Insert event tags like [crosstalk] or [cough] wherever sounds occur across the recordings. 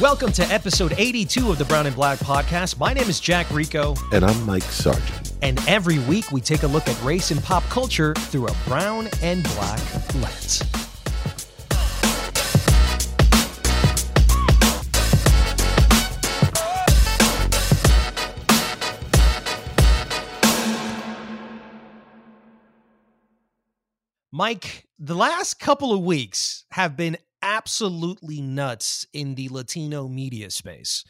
Welcome to episode 82 of the Brown and Black podcast. My name is Jack Rico. And I'm Mike Sargent. And every week we take a look at race and pop culture through a brown and black lens. Mike, the last couple of weeks have been absolutely nuts in the Latino media space.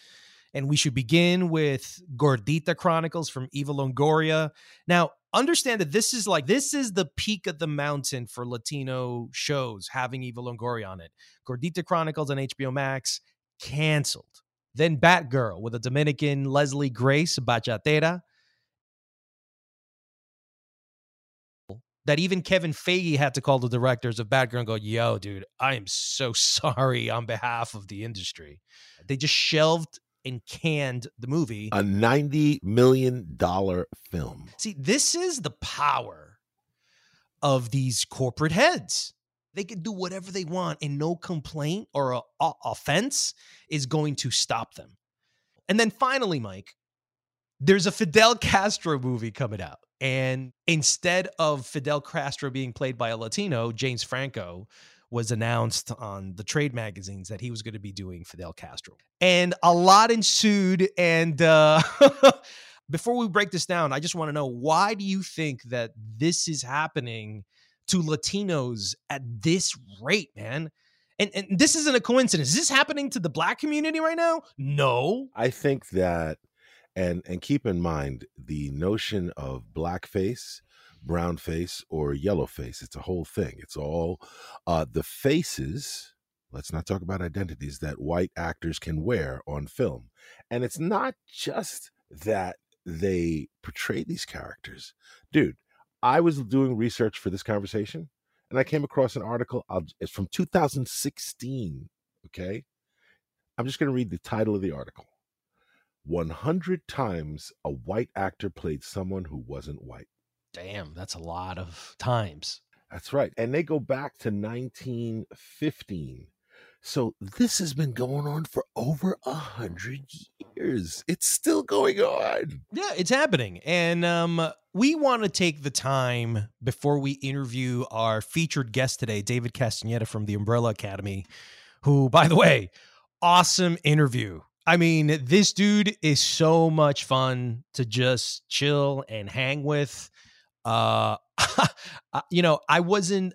And we should begin with Gordita Chronicles from Eva Longoria. Now, understand that this is like this is the peak of the mountain for Latino shows having Eva Longoria on it. Gordita Chronicles on HBO Max canceled. Then Batgirl with a Dominican Leslie Grace Bachatera. That even Kevin Feige had to call the directors of Batgirl and go, "Yo, dude, I am so [laughs] sorry on behalf of the industry." They just shelved and canned the movie. A ninety million dollar film. See, this is the power of these corporate heads. They can do whatever they want, and no complaint or a, a offense is going to stop them. And then finally, Mike, there's a Fidel Castro movie coming out. And instead of Fidel Castro being played by a Latino, James Franco was announced on the trade magazines that he was going to be doing Fidel Castro. And a lot ensued. And uh, [laughs] before we break this down, I just want to know why do you think that this is happening to Latinos at this rate, man? And, and this isn't a coincidence. Is this happening to the black community right now? No. I think that and and keep in mind the notion of blackface brown face or yellow face it's a whole thing it's all uh the faces let's not talk about identities that white actors can wear on film and it's not just that they portray these characters. Dude i was doing research for this conversation and i came across an article it's from 2016 okay? I'm just going to read the title of the article 100 times a white actor played someone who wasn't white. Damn, that's a lot of times. That's right. And they go back to 1915. So this has been going on for over a hundred years. It's still going on. Yeah, it's happening. And um, we want to take the time before we interview our featured guest today, David Castaneda from the Umbrella Academy, who, by the way, awesome interview I mean, this dude is so much fun to just chill and hang with. Uh, [laughs] you know, I wasn't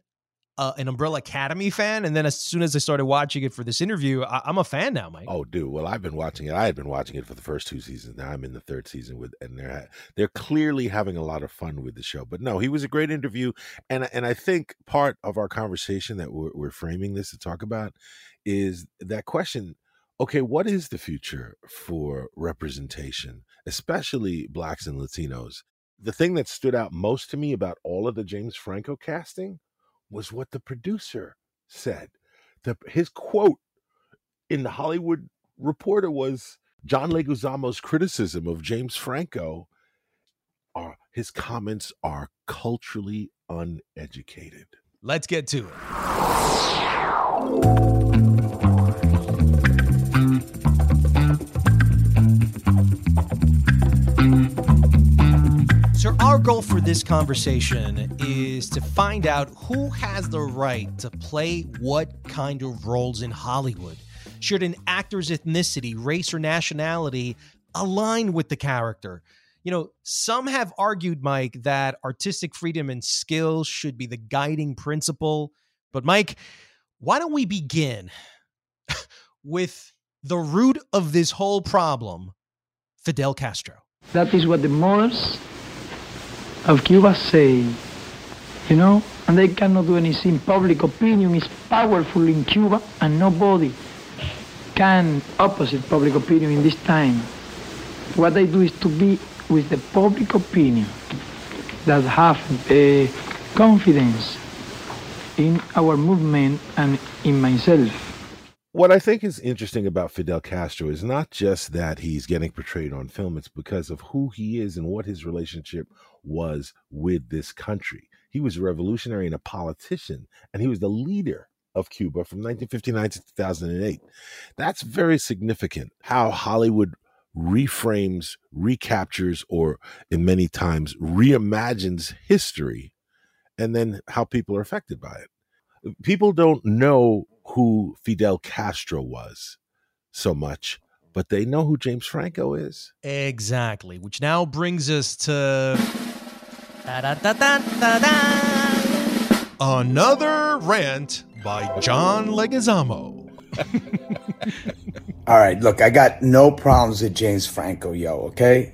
uh, an Umbrella Academy fan, and then as soon as I started watching it for this interview, I- am a fan now, Mike. Oh, dude. Well, I've been watching it. I had been watching it for the first two seasons. Now I'm in the third season with, and they're they're clearly having a lot of fun with the show. But no, he was a great interview, and and I think part of our conversation that we're, we're framing this to talk about is that question okay, what is the future for representation, especially blacks and Latinos? The thing that stood out most to me about all of the James Franco casting was what the producer said. The, his quote in the Hollywood Reporter was John Leguizamo's criticism of James Franco. Are, his comments are culturally uneducated. Let's get to it. Goal for this conversation is to find out who has the right to play what kind of roles in Hollywood. Should an actor's ethnicity, race, or nationality align with the character? You know, some have argued, Mike, that artistic freedom and skill should be the guiding principle. But, Mike, why don't we begin [laughs] with the root of this whole problem Fidel Castro? That is what the mothers of Cuba say, you know, and they cannot do anything. Public opinion is powerful in Cuba, and nobody can opposite public opinion in this time. What they do is to be with the public opinion that have uh, confidence in our movement and in myself. What I think is interesting about Fidel Castro is not just that he's getting portrayed on film, it's because of who he is and what his relationship was with this country. He was a revolutionary and a politician, and he was the leader of Cuba from 1959 to 2008. That's very significant how Hollywood reframes, recaptures, or in many times reimagines history, and then how people are affected by it. People don't know who Fidel Castro was so much, but they know who James Franco is. Exactly, which now brings us to. Another rant by John Leguizamo. [laughs] All right, look, I got no problems with James Franco, yo, okay?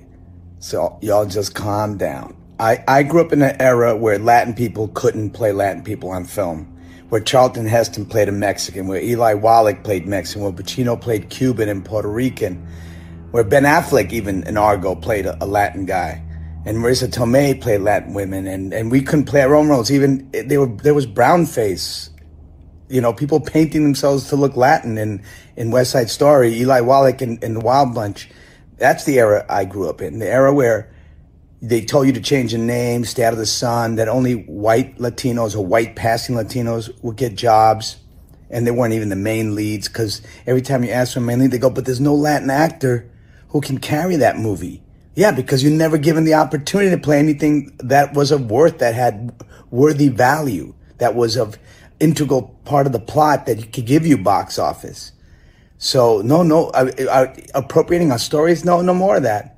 So y'all just calm down. I, I grew up in an era where Latin people couldn't play Latin people on film, where Charlton Heston played a Mexican, where Eli Wallach played Mexican, where Pacino played Cuban and Puerto Rican, where Ben Affleck, even in Argo, played a, a Latin guy and Marisa Tomei played Latin women, and, and we couldn't play our own roles. Even eh, they were there was brown face, you know, people painting themselves to look Latin in in West Side Story, Eli Wallach and, and the Wild Bunch. That's the era I grew up in. The era where they told you to change your name, stay out of the sun, that only white Latinos or white passing Latinos would get jobs, and they weren't even the main leads because every time you ask for a main lead, they go, "But there's no Latin actor who can carry that movie." Yeah, because you're never given the opportunity to play anything that was of worth, that had worthy value, that was of integral part of the plot that could give you box office. So no, no, appropriating our stories, no, no more of that.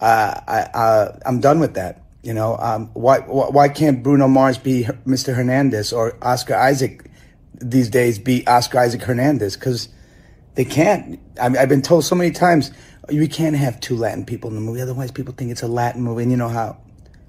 I, uh, I'm done with that. You know, um, why, why can't Bruno Mars be Mr. Hernandez or Oscar Isaac these days be Oscar Isaac Hernandez? Because they can't. I mean, I've been told so many times you can't have two Latin people in the movie. Otherwise, people think it's a Latin movie, and you know how,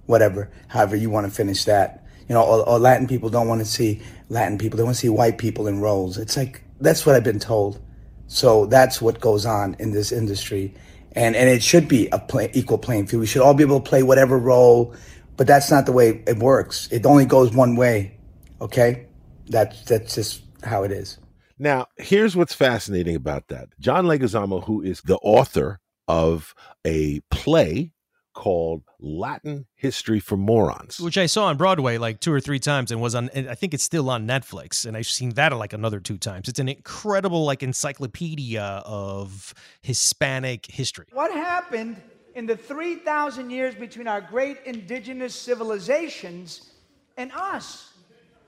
whatever, however you want to finish that. You know, or, or Latin people don't want to see Latin people. They want to see white people in roles. It's like that's what I've been told. So that's what goes on in this industry, and and it should be a play, equal playing field. We should all be able to play whatever role, but that's not the way it works. It only goes one way. Okay, that's that's just how it is. Now, here's what's fascinating about that. John Leguizamo, who is the author of a play called Latin History for Morons, which I saw on Broadway like two or three times and was on I think it's still on Netflix and I've seen that like another two times. It's an incredible like encyclopedia of Hispanic history. What happened in the 3000 years between our great indigenous civilizations and us?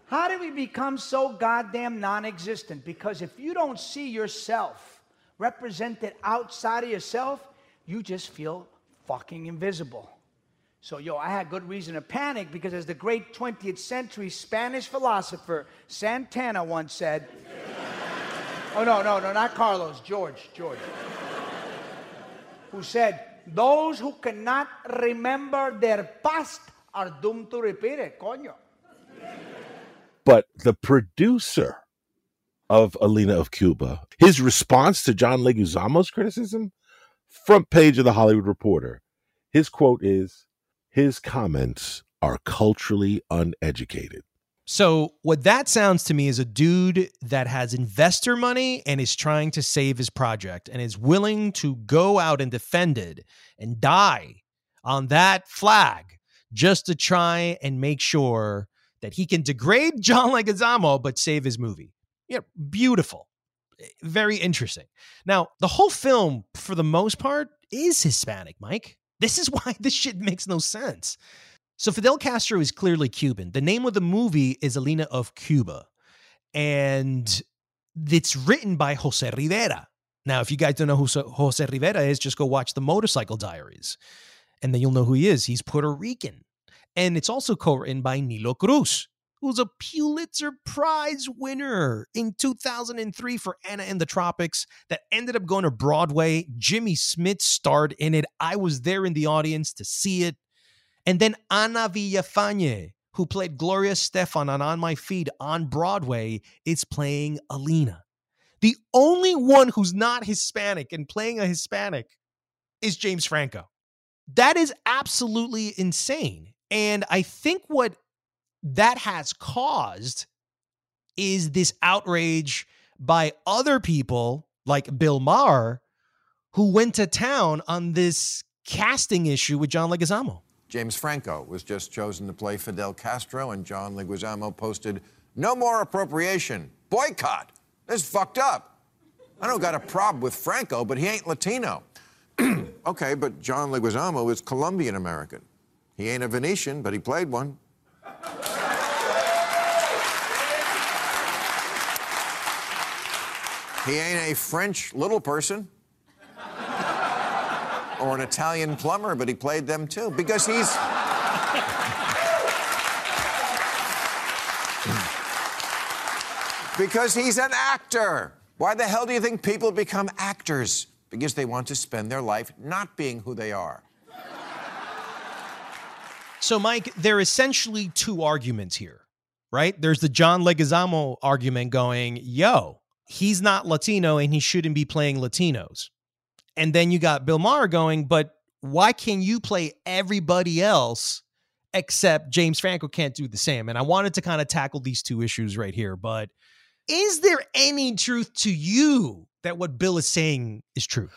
How did we become so goddamn non existent? Because if you don't see yourself represented outside of yourself, you just feel fucking invisible. So, yo, I had good reason to panic because, as the great 20th century Spanish philosopher Santana once said, [laughs] oh, no, no, no, not Carlos, George, George, who said, those who cannot remember their past are doomed to repeat it, coño. But the producer of Alina of Cuba, his response to John Leguizamo's criticism, front page of the Hollywood Reporter, his quote is his comments are culturally uneducated. So, what that sounds to me is a dude that has investor money and is trying to save his project and is willing to go out and defend it and die on that flag just to try and make sure that he can degrade [laughs] John Leguizamo but save his movie. Yeah, beautiful. Very interesting. Now, the whole film, for the most part, is Hispanic, Mike. This is [laughs] why this shit makes no sense. So, Fidel Castro is clearly Cuban. The name of the movie is Alina of Cuba. And it's written by Jose Rivera. Now, if you guys don't know who Jose Rivera is, just go watch the Motorcycle Diaries. And then you'll know who he is. He's Puerto Rican. And it's also co written by Nilo Cruz, who's a Pulitzer Prize winner in 2003 for Anna in the Tropics that ended up going to Broadway. Jimmy Smits starred in it. I was there in the audience to see it. And then Ana Villafañe, who played Gloria Estefan on On My Feet on Broadway, is playing Alina. The only one who's not Hispanic and playing a Hispanic is James Franco. That is absolutely insane. And I think what that has caused is this outrage by other people like Bill Maher who went to town on this casting issue with John Leguizamo. James Franco was just chosen to play Fidel Castro, and John Leguizamo posted, No more appropriation. boycott. This is fucked up. I don't got a problem with Franco, but he ain't Latino. [clears throat] okay, but John Leguizamo is Colombian American. He ain't a Venetian, but he played one. He ain't a French little person or an Italian plumber, but he played them too because he's. [laughs] because he's an actor. Why the hell do you think people become actors? Because they want to spend their life not being who they are. So, Mike, there are essentially two arguments here, right? There's the John Leguizamo argument going, yo, he's not Latino and he shouldn't be playing Latinos. And then you got Bill Maher going, but why can you play everybody else except James Franco can't do the same? And I wanted to kind of tackle these two issues right here, but is there any truth to you that what Bill is saying is true?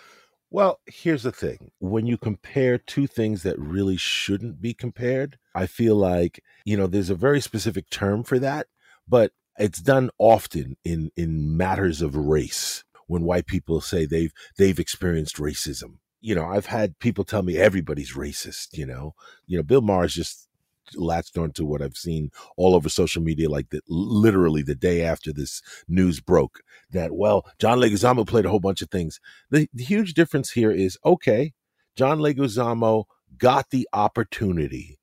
Well, here's the thing. When you compare two things that really shouldn't be compared, I feel like, you know, there's a very specific term for that, but it's done often in in matters of race when white people say they've they've experienced racism. You know, I've had people tell me everybody's racist, you know. You know, Bill Maher is just latched onto what I've seen all over social media, like that literally the day after this news broke that, well, John Leguizamo played a whole bunch of things. The, the huge difference here is okay, John Leguizamo got the opportunity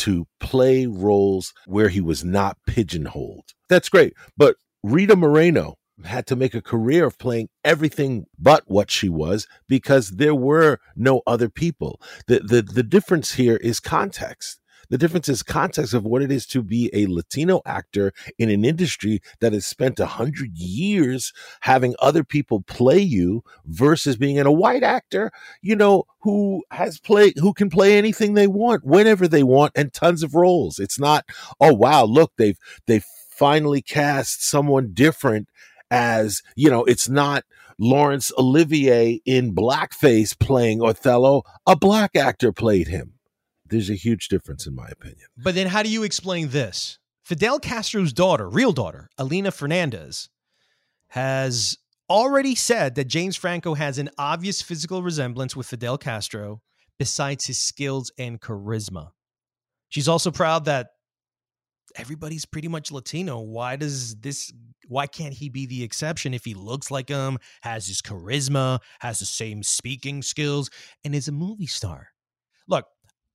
to play roles where he was not pigeonholed. That's great. But Rita Moreno had to make a career of playing everything but what she was because there were no other people. The the the difference here is context. The difference is context of what it is to be a Latino actor in an industry that has spent a hundred years having other people play you versus being in a white actor, you know, who has played, who can play anything they want, whenever they want, and tons of roles. It's not, oh wow, look, they've they've finally cast someone different as you know it's not Laurence Olivier in blackface playing Othello a black actor played him there's a huge difference in my opinion. But then how do you explain this? Fidel Castro's daughter, real daughter, Alina Fernandez, has already said that James Franco has an obvious physical resemblance with Fidel Castro besides his skills and charisma. She's also proud that everybody's pretty much Latino. Why does this why can't he be the exception if he looks like him, has his charisma, has the same speaking skills, and is a movie star? Look,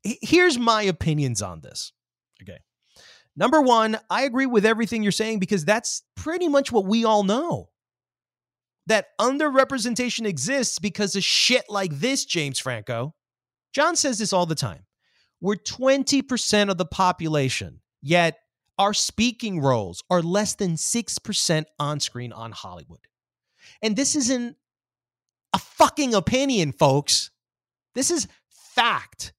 here's my opinions on this. Okay. Number one, I agree with everything you're saying because that's pretty much what we all know. That underrepresentation exists because of shit like this, James Franco. John says this all the time. We're 20% of the population, yet our speaking roles are less than 6% on screen on Hollywood. And this isn't a fucking opinion, folks. This is fact.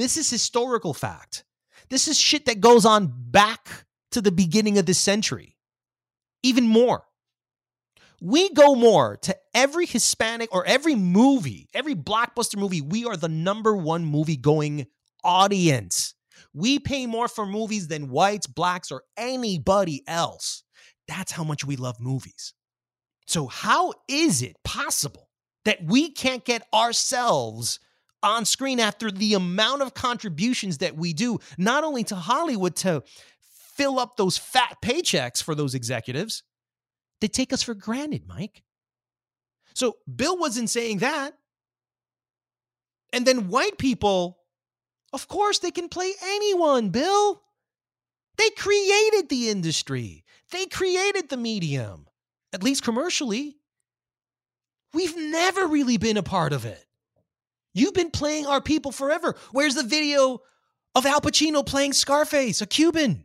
This is historical fact. This is shit that goes on back to the beginning of this century. Even more. We go more to every Hispanic or every movie, every blockbuster movie. We are the number one movie going audience. We pay more for movies than whites, blacks, or anybody else. That's how much we love movies. So, how is it possible that we can't get ourselves on screen after the amount of contributions that we do, not only to Hollywood to fill up those fat paychecks for those executives, they take us for granted, Mike. So Bill wasn't saying that. And then white people, of course, they can play anyone, Bill. They created the industry, they created the medium, at least commercially. We've never really been a part of it. You've been playing our people forever. Where's the video of Al Pacino playing Scarface, a Cuban?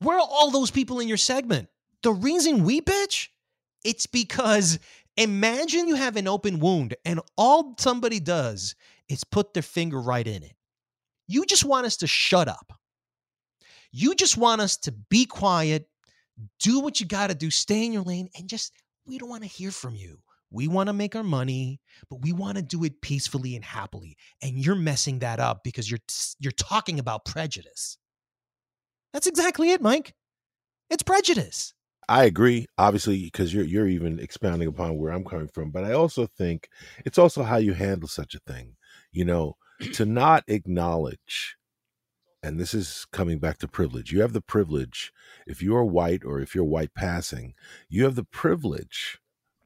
Where are all those people in your segment? The reason we bitch, it's because imagine you have an open wound and all somebody does is put their finger right in it. You just want us to shut up. You just want us to be quiet, do what you got to do, stay in your lane, and just, we don't want to hear from you. We want to make our money, but we want to do it peacefully and happily. And you're messing that up because you're you're talking about prejudice. That's exactly it, Mike. It's prejudice. I agree, obviously, because you're you're even expounding upon where I'm coming from. But I also think it's also how you handle such a thing. You know, to not acknowledge, and this is coming back to privilege. You have the privilege, if you're white or if you're white passing, you have the privilege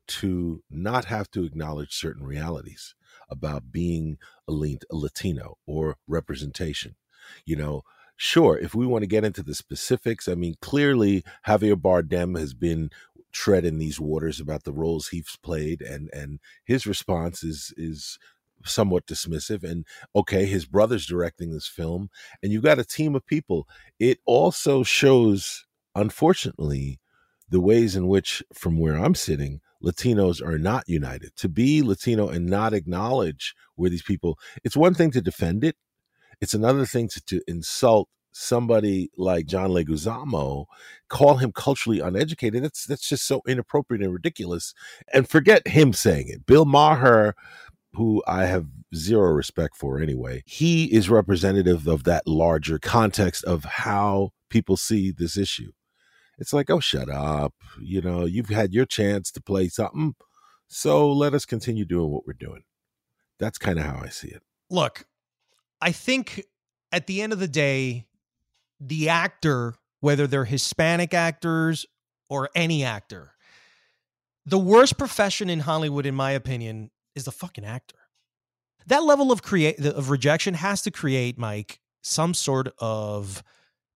to not have to acknowledge certain realities about being a Latino or representation. You know, sure, if we want to get into the specifics, I mean, clearly Javier Bardem has been treading these waters about the roles he's played, and and his response is is somewhat dismissive. And okay, his brother's directing this film, and you've got a team of people. It also shows, unfortunately, the ways in which, from where I'm sitting, Latinos are not united. To be Latino and not acknowledge where these people, it's one thing to defend it, it's another thing to, to insult somebody like John Leguizamo, call him culturally uneducated. That's that's just so inappropriate and ridiculous. And forget him saying it. Bill Maher, who I have zero respect for anyway, he is representative of that larger context of how people see this issue. It's like, oh, shut up. You know, you've had your chance to play something. So let us continue doing what we're doing. That's kind of how I see it. Look, I think at the end of the day, the actor, whether they're Hispanic actors or any actor, the worst profession in Hollywood, in my opinion, is the fucking actor. That level of create of rejection has to create, Mike, some sort of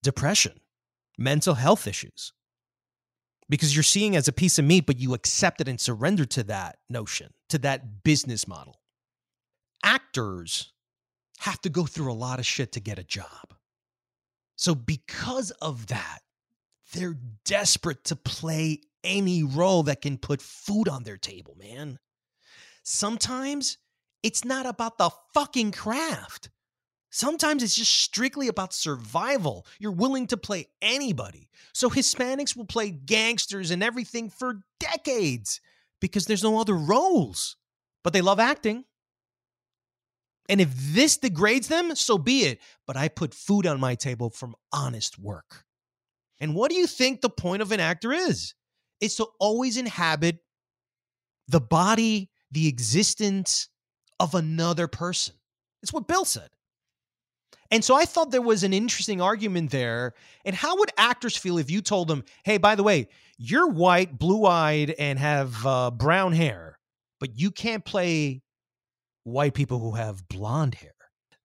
depression, mental health issues. Because you're seeing as a piece of meat, but you accept it and surrender to that notion, to that business model. Actors have to go through a lot of shit to get a job. So, because of that, they're desperate to play any role that can put food on their table, man. Sometimes it's not about the fucking craft. Sometimes it's just strictly about survival. You're willing to play anybody. So Hispanics will play gangsters and everything for decades because there's no other roles. But they love acting. And if this degrades them, so be it. But I put food on my table from honest work. And what do you think the point of an actor is? It's to always inhabit the body, the existence of another person. It's what Bill said. And so I thought there was an interesting argument there. And how would actors feel if you told them, hey, by the way, you're white, blue eyed, and have uh, brown hair, but you can't play white people who have blonde hair.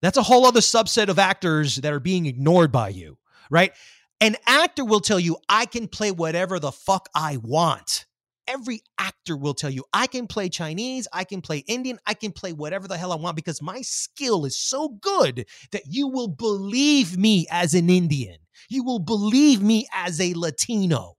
That's a whole other subset of actors that are being ignored by you, right? An actor will tell you, I can play whatever the fuck I want. Every actor will tell you, I can play Chinese, I can play Indian, I can play whatever the hell I want because my skill is so good that you will believe me as an Indian. You will believe me as a Latino.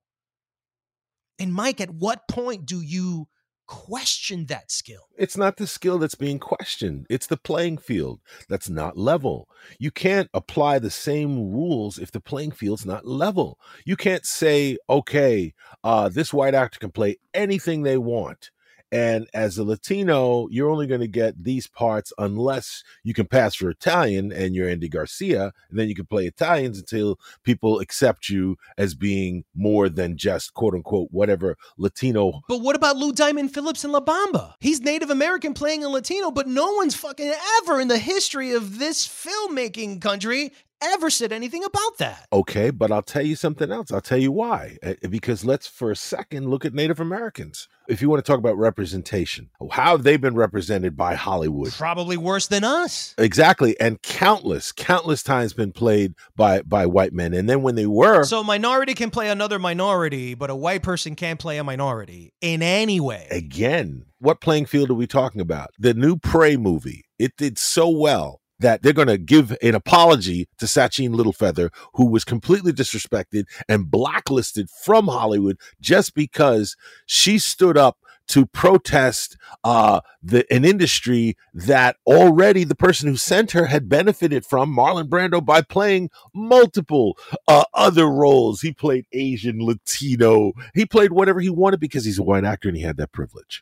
And Mike, at what point do you question that skill. It's not the skill that's being questioned. It's the playing field that's not level. You can't apply the same rules if the playing field's not level. You can't say, okay, uh, this white actor can play anything they want. And as a Latino, you're only going to get these parts unless you can pass for Italian and you're Andy Garcia. And then you can play Italians until people accept you as being more than just quote unquote whatever Latino. But what about Lou Diamond Phillips in La Bamba? He's Native American playing a Latino, but no one's fucking ever in the history of this filmmaking country ever said anything about that. Okay, but I'll tell you something else. I'll tell you why. Eh, because let's for a second look at Native Americans. If you want to talk about representation, how have they been represented by Hollywood? Probably worse than us. Exactly, and countless, countless times been played by by white men. And then when they were, so minority can play another minority, but a white person can't play a minority in any way. Again, what playing field are we talking about? The new Prey movie. It did so well that they're going to give an apology to Sacheen Littlefeather, who was completely disrespected and blacklisted from Hollywood just because she stood up to protest uh, the, an industry that already the person who sent her had benefited from, Marlon Brando, by playing multiple uh, other roles. He played Asian, Latino, he played whatever he wanted because he's a white actor and he had that privilege.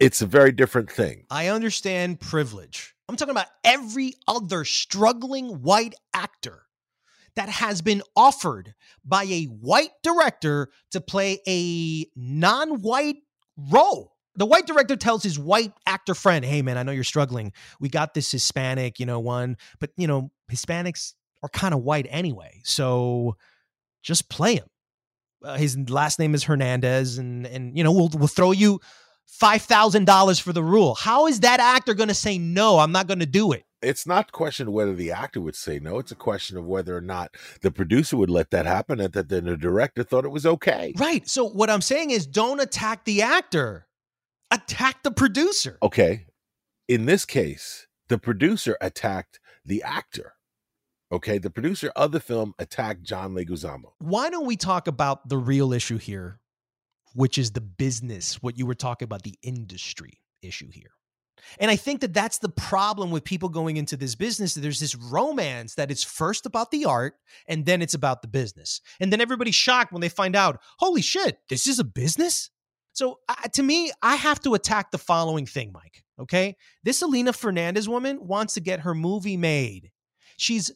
It's a very different thing. I understand privilege I'm talking about every other struggling white actor that has been offered by a white director to play a non white role. The white director tells his white actor friend, Hey, man, I know you're struggling. We got this Hispanic, you know, one, but, you know, Hispanics are kind of white anyway. So just play him. Uh, his last name is Hernandez, and, and you know, we'll, we'll throw you $5,000 for the rule. How is that actor going to say, No, I'm not going to do it? it's not a question of whether the actor would say no. It's a question of whether or not the producer would let that happen and that then the director thought it was okay. Right. So what I'm saying is don't attack the actor. Attack the producer. Okay. In this case, the producer attacked the actor. Okay. The producer of the film attacked John Leguizamo. Why don't we talk about the real issue here, which is the business, what you were talking about, the industry issue here. And I think that that's the problem with people going into this business. There's this romance that it's first about the art and then it's about the business. And then everybody's shocked when they find out, holy shit, this is a business? So uh, to me, I have to attack the following thing, Mike. Okay. This Elena Fernandez woman wants to get her movie made. She's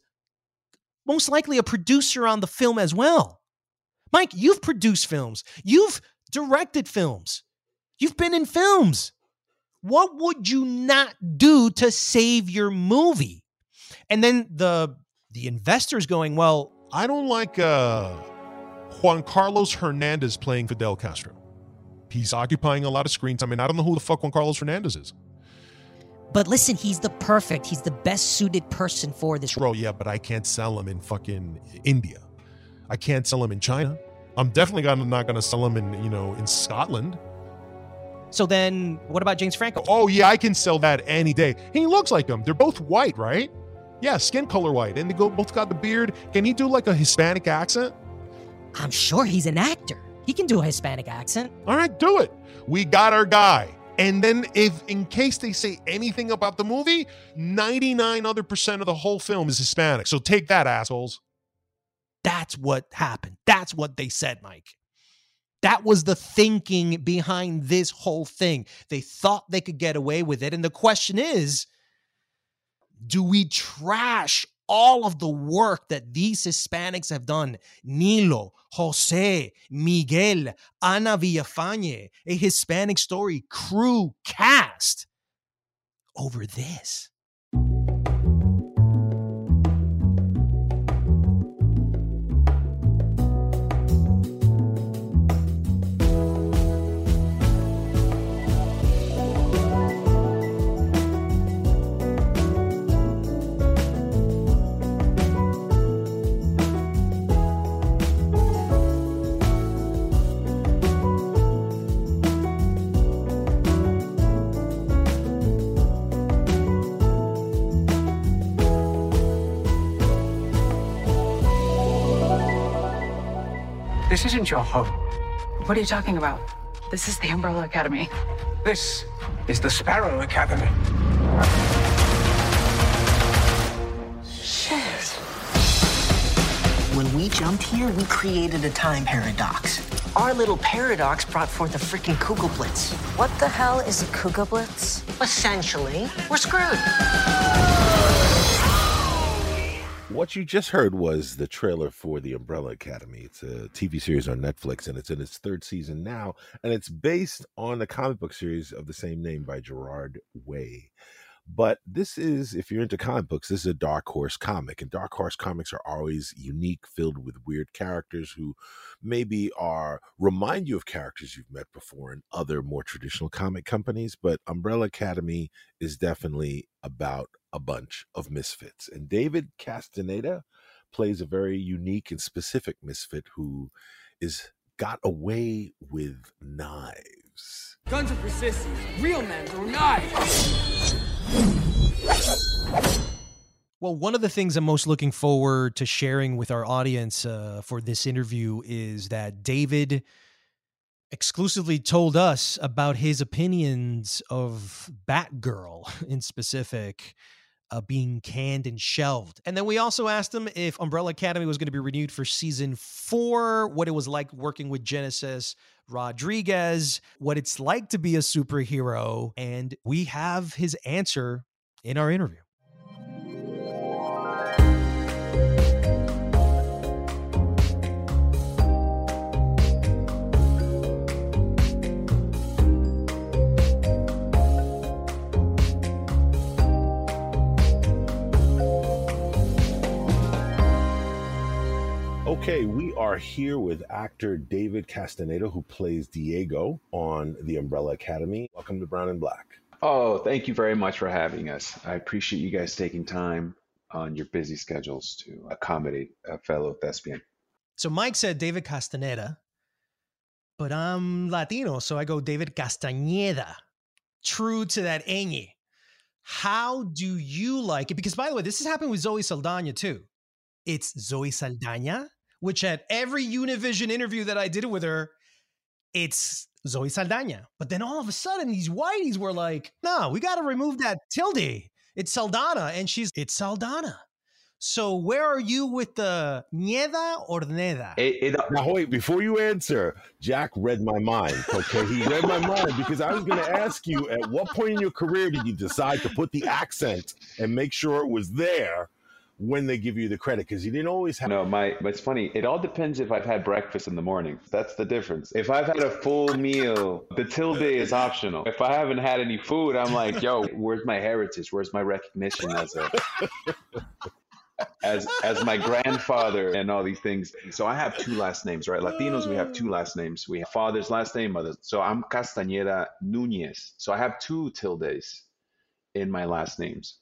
most likely a producer on the film as well. Mike, you've produced films, you've directed films, you've been in films. What would you not do to save your movie? And then the the investors going, well, I don't like uh, Juan Carlos Hernandez playing Fidel Castro. He's occupying a lot of screen time, and I don't know who the fuck Juan Carlos Hernandez is. But listen, he's the perfect, he's the best suited person for this role. Yeah, but I can't sell him in fucking India. I can't sell him in China. I'm definitely not going to sell him in, you know, in Scotland. So then, what about James Franco? Oh yeah, I can sell that any day. He looks like him. They're both white, right? Yeah, skin color white, and they go both got the beard. Can he do like a Hispanic accent? I'm sure he's an actor. He can do a Hispanic accent. All right, do it. We got our guy. And then, if in case they say anything about the movie, 99 other percent of the whole film is Hispanic. So take that, assholes. That's what happened. That's what they said, Mike. That was the thinking behind this whole thing. They thought they could get away with it. And the question is do we trash all of the work that these Hispanics have done? Nilo, Jose, Miguel, Ana Villafañe, a Hispanic story crew cast over this. Isn't your home. What are you talking about? This is the Umbrella Academy. This is the Sparrow Academy. Shit. When we jumped here, we created a time paradox. Our little paradox brought forth a freaking Kugelblitz. What the hell is a Kugelblitz? Essentially, we're screwed. What you just heard was the trailer for The Umbrella Academy. It's a TV series on Netflix and it's in its third season now. And it's based on the comic book series of the same name by Gerard Way. But this is, if you're into comic books, this is a Dark Horse comic. And Dark Horse comics are always unique, filled with weird characters who maybe are remind you of characters you've met before in other more traditional comic companies. But Umbrella Academy is definitely about a bunch of misfits. And David Castaneda plays a very unique and specific misfit who is got away with knives. Guns are for sissies. Real men throw knives. Well, one of the things I'm most looking forward to sharing with our audience uh, for this interview is that David exclusively told us about his opinions of Batgirl [laughs] in specific. Uh, being canned and shelved. And then we also asked him if Umbrella Academy was going to be renewed for season four, what it was like working with Genesis Rodriguez, what it's like to be a superhero. And we have his answer in our interview. Are here with actor David Castaneda, who plays Diego on The Umbrella Academy. Welcome to Brown and Black. Oh, thank you very much for having us. I appreciate you guys taking time on your busy schedules to accommodate a fellow thespian. So Mike said David Castaneda, but I'm Latino, so I go David Castañeda. True to that ñ. How do you like it? Because by the way, this has happened with Zoe Saldana too. It's Zoe Saldana, which at every Univision interview that I did with her, it's Zoe Saldana. But then all of a sudden, these whiteys were like, no, we got to remove that tilde. It's Saldana. And she's, it's Saldana. So where are you with the Nieda or Neda? It, it, now wait, before you answer, Jack read my mind. Okay, he read my mind because I was going to ask you at what point in your career did you decide to put the accent and make sure it was there when they give you the credit because you didn't always have. No, my it's funny. It all depends if I've had breakfast in the morning. That's the difference. If I've had a full meal, the tilde is optional. If I haven't had any food, I'm like, yo, where's my heritage? Where's my recognition as a as as my grandfather and all these things. So I have two last names, right? Latinos, we have two last names. We have father's last name, mother's. So I'm Castañeda Nunez. So I have two tildes in my last names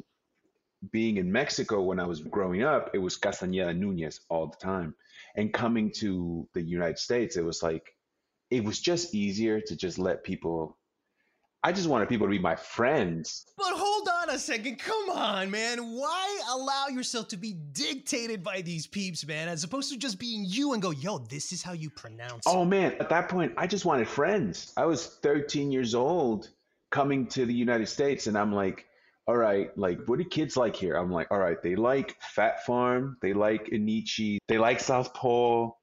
being in Mexico when I was growing up, it was Castañeda Nunez all the time. And coming to the United States, it was like, it was just easier to just let people. I just wanted people to be my friends. But hold on a second. Come on, man. Why allow yourself to be dictated by these peeps, man, as opposed to just being you and go, yo, this is how you pronounce Oh, it. man. At that point, I just wanted friends. I was 13 years old coming to the United States, and I'm like, all right, like what do kids like here? I'm like, all right, they like Phat Farm, they like Inichi, they like South Pole,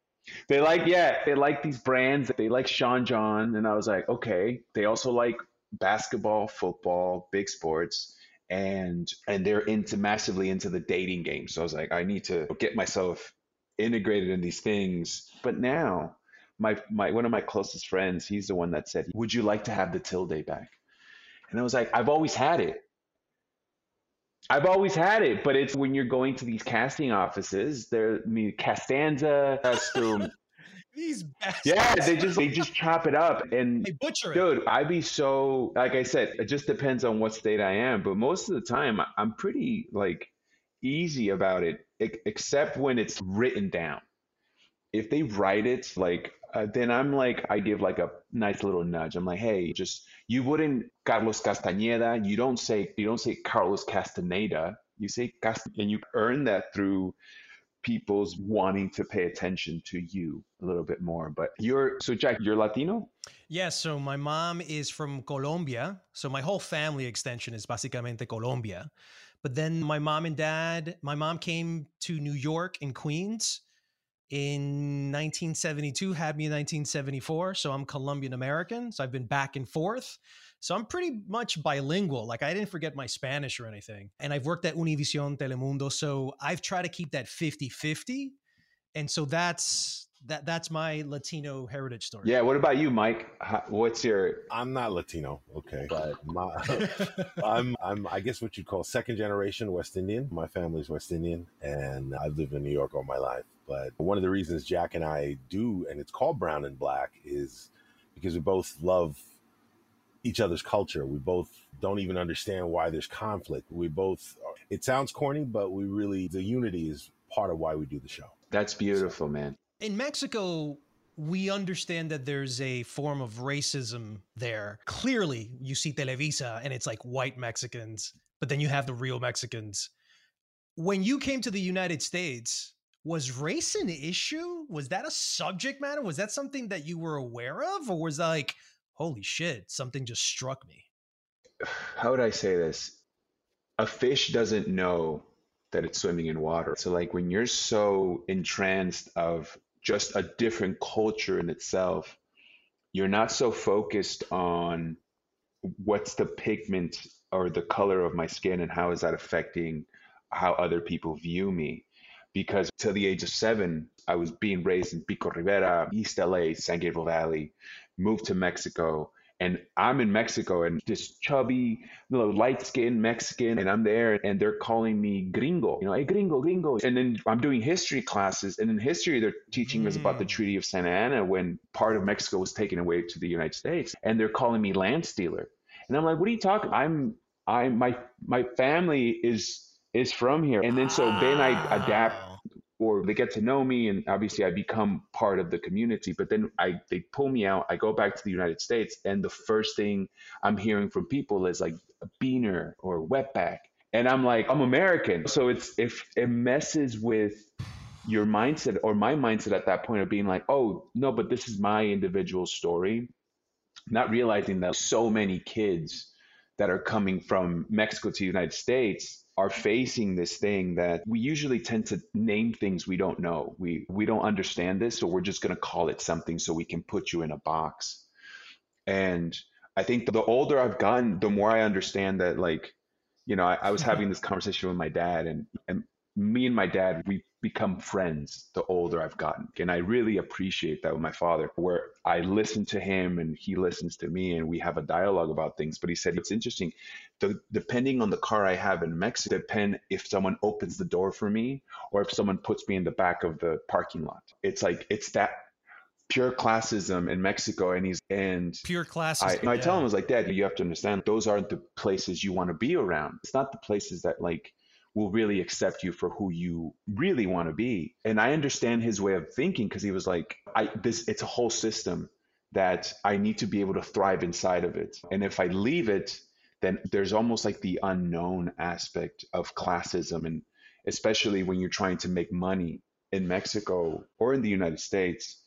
they like yeah, they like these brands, they like Sean John, and I was like, okay, they also like basketball, football, big sports, and and they're into massively into the dating game. So I was like, I need to get myself integrated in these things. But now, my my one of my closest friends, he's the one that said, would you like to have the tilde back? And I was like, I've always had it. I've always had it, but it's when you're going to these casting offices, there I mean Castanza to [laughs] These bastards. Yeah, they just they just chop it up and They butcher it. dude, I'd be so like I said, it just depends on what state I am, but most of the time I- I'm pretty like easy about it, except when it's written down. If they write it like uh, then I'm like I give like a nice little nudge. I'm like, hey, just you wouldn't Carlos Castañeda. You don't say you don't say Carlos Castaneda. You say Cast, and you earn that through people's wanting to pay attention to you a little bit more. But you're so Jack, you're Latino. Yeah, so my mom is from Colombia. So my whole family extension is basically Colombia. But then my mom and dad, my mom came to New York in Queens in 1972, had me in 1974. So I'm Colombian American. So I've been back and forth. So I'm pretty much bilingual. Like I didn't forget my Spanish or anything. And I've worked at Univision Telemundo. So I've tried to keep that 50 50. And so that's that that's my Latino heritage story. Yeah. What about you, Mike? How, what's your? I'm not Latino, okay, but [laughs] my, [laughs] I'm I'm I guess what you'd call second generation West Indian. My family's West Indian, and I've lived in New York all my life. But one of the reasons Jack and I do, and it's called Brown and Black, is because we both love each other's culture. We both don't even understand why there's conflict. We both. It sounds corny, but we really the unity is part of why we do the show. That's beautiful, man. In Mexico, we understand that there's a form of racism there. Clearly, you see Televisa and it's like white Mexicans, but then you have the real Mexicans. When you came to the United States, was race an issue? Was that a subject matter? Was that something that you were aware of? Or was like, holy shit, something just struck me? How would I say this? A fish doesn't know that it's swimming in water. So like when you're so entranced of just a different culture in itself, you're not so focused on what's the pigment or the color of my skin and how is that affecting how other people view me. Because till the age of seven, I was being raised in Pico Rivera, East LA, San Gabriel Valley, moved to Mexico, and I'm in Mexico and this chubby, you know, light skinned Mexican, and I'm there and they're calling me gringo, you know, hey, gringo, gringo. And then I'm doing history classes, and in history, they're teaching us about the mm. Treaty of Santa Anna when part of Mexico was taken away to the United States, and they're calling me land stealer. And I'm like, what are you talking? I'm, I'm, my, my family is is from here, and then so then I adapt or they get to know me and obviously I become part of the community. But then I they pull me out, I go back to the United States, and the first thing I'm hearing from people is like a beaner or wetback. And I'm like, I'm American. So it's if it messes with your mindset or my mindset at that point of being like, oh no, but this is my individual story. Not realizing that so many kids that are coming from Mexico to the United States are facing this thing that we usually tend to name things we don't know. We we don't understand this, so we're just going to call it something so we can put you in a box. And I think the older I've gotten, the more I understand that like, you know, I, I was [laughs] having this conversation with my dad and and me and my dad, we become friends the older I've gotten. And I really appreciate that with my father, where I listen to him and he listens to me and we have a dialogue about things. But he said it's interesting. The, depending on the car I have in Mexico, depend if someone opens the door for me or if someone puts me in the back of the parking lot. It's like it's that pure classism in Mexico, and he's and pure classism. I, I tell him I was like, Dad, you have to understand those aren't the places you want to be around. It's not the places that like will really accept you for who you really want to be. And I understand his way of thinking because he was like, I this it's a whole system that I need to be able to thrive inside of it. And if I leave it, then there's almost like the unknown aspect of classism and especially when you're trying to make money in Mexico or in the United States,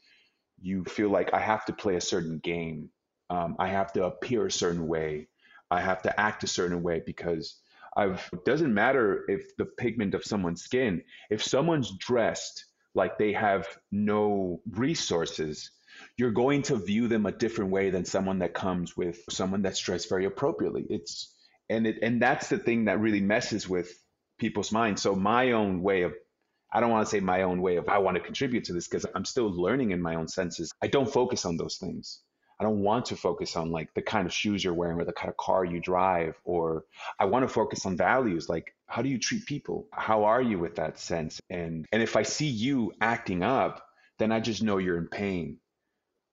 you feel like I have to play a certain game. Um, I have to appear a certain way. I have to act a certain way because I've it doesn't matter if the pigment of someone's skin, if someone's dressed like they have no resources, you're going to view them a different way than someone that comes with someone that's dressed very appropriately. It's and it and that's the thing that really messes with people's minds. So my own way of I don't want to say my own way of I want to contribute to this because I'm still learning in my own senses. I don't focus on those things. I don't want to focus on like the kind of shoes you're wearing or the kind of car you drive, or I want to focus on values like how do you treat people? How are you with that sense? And and if I see you acting up, then I just know you're in pain.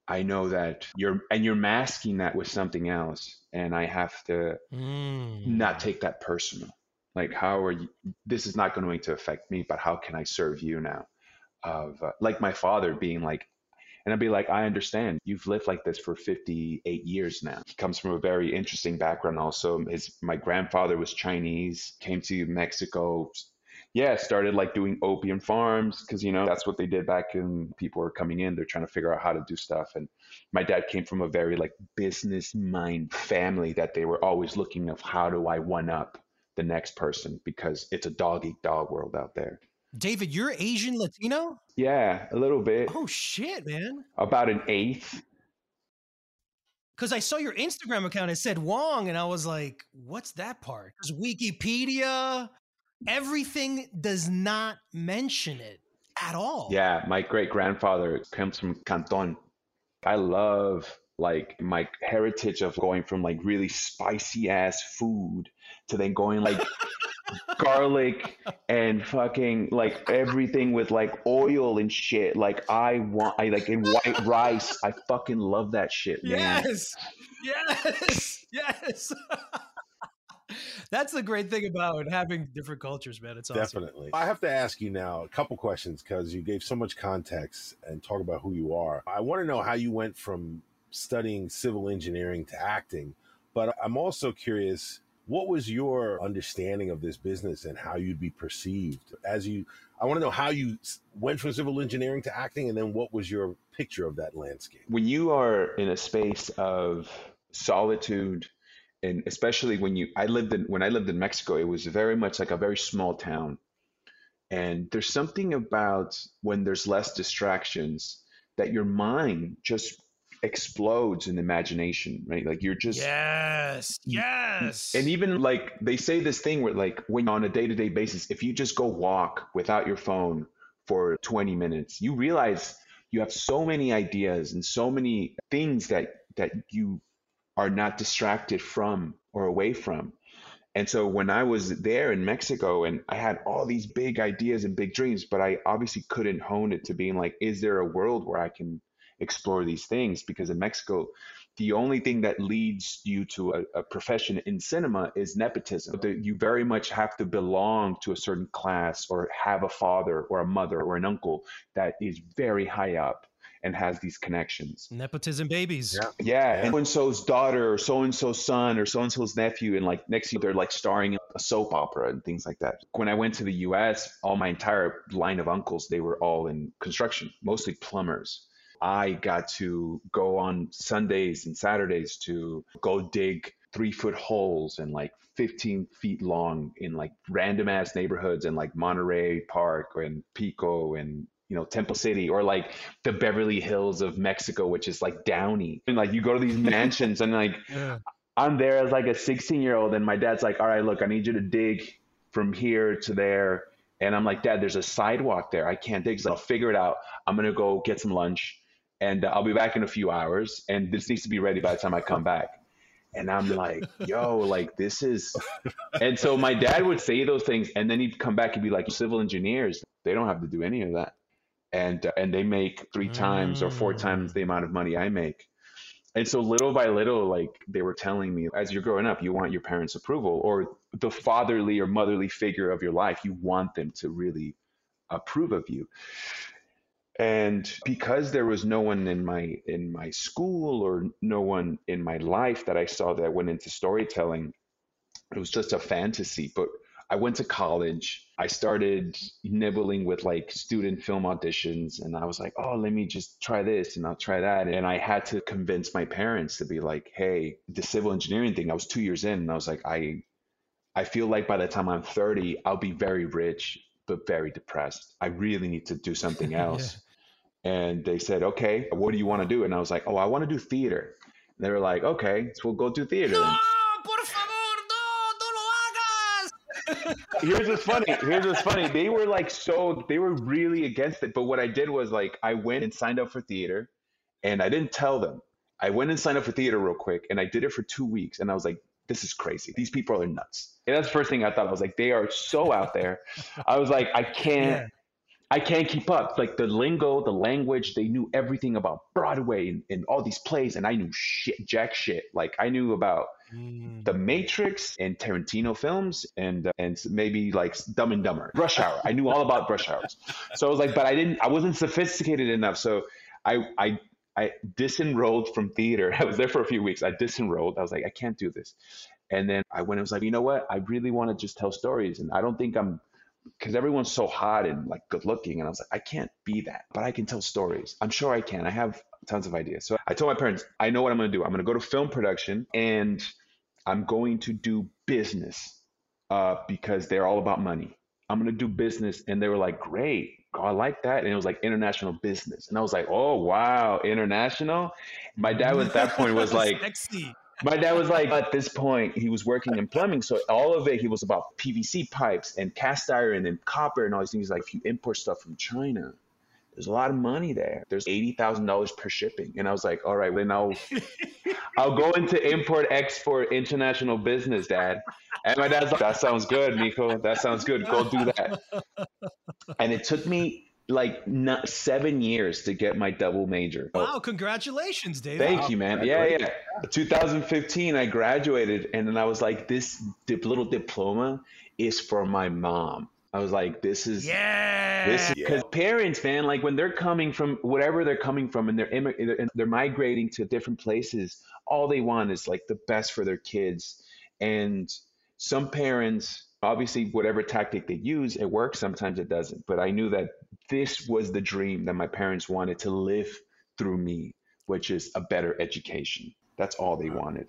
I know that you're and you're masking that with something else, and I have to Mm. not take that personal. Like how are you? This is not going to affect me, but how can I serve you now? Of uh, like my father being like, and I'd be like, I understand. You've lived like this for 58 years now. He comes from a very interesting background also. His my grandfather was Chinese, came to Mexico. Yeah, started like doing opium farms because you know that's what they did back when people were coming in. They're trying to figure out how to do stuff. And my dad came from a very like business mind family that they were always looking of how do I one up the next person because it's a dog eat dog world out there. David, you're Asian Latino? Yeah, a little bit. Oh shit, man. About an eighth. Because I saw your Instagram account, it said Wong, and I was like, what's that part? Because Wikipedia, everything does not mention it at all. Yeah, my great grandfather comes from Canton. I love like my heritage of going from like really spicy ass food to then going like [laughs] garlic and fucking like everything with like oil and shit. Like I want, I like in white rice. I fucking love that shit, man. Yes. Yes. Yes. [laughs] That's the great thing about having different cultures, man. It's awesome. Definitely. I have to ask you now a couple questions because you gave so much context and talk about who you are. I want to know how you went from studying civil engineering to acting, but I'm also curious what was your understanding of this business and how you'd be perceived as you I want to know how you went from civil engineering to acting and then what was your picture of that landscape. When you are in a space of solitude, and especially when you, I lived in, when I lived in Mexico, it was very much like a very small town. And there's something about when there's less distractions that your mind just explodes in imagination, right? Like you're just, Yes. Yes. and even like they say this thing where like when on a day-to-day basis, if you just go walk without your phone for 20 minutes, you realize you have so many ideas and so many things that that you are not distracted from or away from. And so when I was there in Mexico and I had all these big ideas and big dreams, but I obviously couldn't hone it to being like, is there a world where I can explore these things? Because in Mexico, the only thing that leads you to a, a profession in cinema is nepotism. You very much have to belong to a certain class or have a father or a mother or an uncle that is very high up and has these connections. Nepotism babies. Yeah. Yeah. And so and so's daughter or so and so's son or so and so's nephew. And like next year, they're like starring in a soap opera and things like that. When I went to the US, all my entire line of uncles, they were all in construction, mostly plumbers. I got to go on Sundays and Saturdays to go dig three foot holes and like 15 feet long in like random ass neighborhoods in like Monterey Park and Pico and you know Temple City or like the Beverly Hills of Mexico, which is like Downey. And like you go to these [laughs] mansions and like yeah. I'm there as like a 16 year old, and my dad's like, "All right, look, I need you to dig from here to there." And I'm like, "Dad, there's a sidewalk there. I can't dig. So I'll figure it out. I'm gonna go get some lunch, and uh, I'll be back in a few hours. And this needs to be ready by the time I come back." And I'm like, yo, like this is. [laughs] And so my dad would say those things, and then he'd come back and be like, civil engineers, they don't have to do any of that and uh, and they make three times or four times the amount of money I make. And so little by little, like they were telling me, as you're growing up, you want your parents' approval or the fatherly or motherly figure of your life. You want them to really approve of you. And because there was no one in my in my school or no one in my life that I saw that went into storytelling, it was just a fantasy. But I went to college. I started nibbling with like student film auditions, and I was like, oh, let me just try this and I'll try that. And I had to convince my parents to be like, hey, the civil engineering thing, I was two years in, and I was like, I, I feel like by the time I'm 30, I'll be very rich, but very depressed. I really need to do something [laughs] else. yeah. And they said, okay, what do you want to do? And I was like, oh, I want to do theater. And they were like, okay, so we'll go do theater. No! por favor, no, no lo hagas. [laughs] here's what's funny. Here's what's funny. They were like so they were really against it. But what I did was like I went and signed up for theater and I didn't tell them. I went and signed up for theater real quick and I did it for two weeks and I was like, this is crazy. These people are nuts. And that's the first thing I thought. I was like, they are so out there. I was like, I can't yeah. I can't keep up. Like the lingo, the language, they knew everything about Broadway and, and all these plays, and I knew shit, jack shit. Like I knew about mm. The Matrix and Tarantino films, and uh, and maybe like Dumb and Dumber, Rush Hour. I knew all about Rush Hours. So I was like, but I didn't. I wasn't sophisticated enough. So I I I disenrolled from theater. [laughs] I was there for a few weeks. I disenrolled. I was like, I can't do this. And then I went and was like, you know what? I really want to just tell stories, and I don't think I'm because everyone's so hot and like good looking. And I was like, I can't be that, but I can tell stories. I'm sure I can. I have tons of ideas. So I told my parents, I know what I'm going to do. I'm going to go to film production and I'm going to do business uh, because they're all about money. I'm going to do business. And they were like, great. Oh, I like that. And it was like international business. And I was like, oh, wow, international. My dad at that point was [laughs] like, Sexy my dad was like, at this point, he was working in plumbing. So all of it, he was about PVC pipes and cast iron and copper and all these things. Like, if you import stuff from China, there's a lot of money there. There's eighty thousand dollars per shipping, and I was like, all right, then I'll [laughs] I'll go into import export international business, Dad. And my dad's like, that sounds good, Nico. That sounds good. Go do that. And it took me like not seven years to get my double major. Wow, congratulations, Dave. Thank wow. you, man. Yeah, yeah. 2015, I graduated, and then I was like, this dip, little diploma is for my mom. I was like, this is yeah, this because parents, man, like when they're coming from whatever they're coming from, and they're and they're migrating to different places, all they want is like the best for their kids, and some parents obviously whatever tactic they use it works sometimes it doesn't but i knew that this was the dream that my parents wanted to live through me which is a better education. That's all they wanted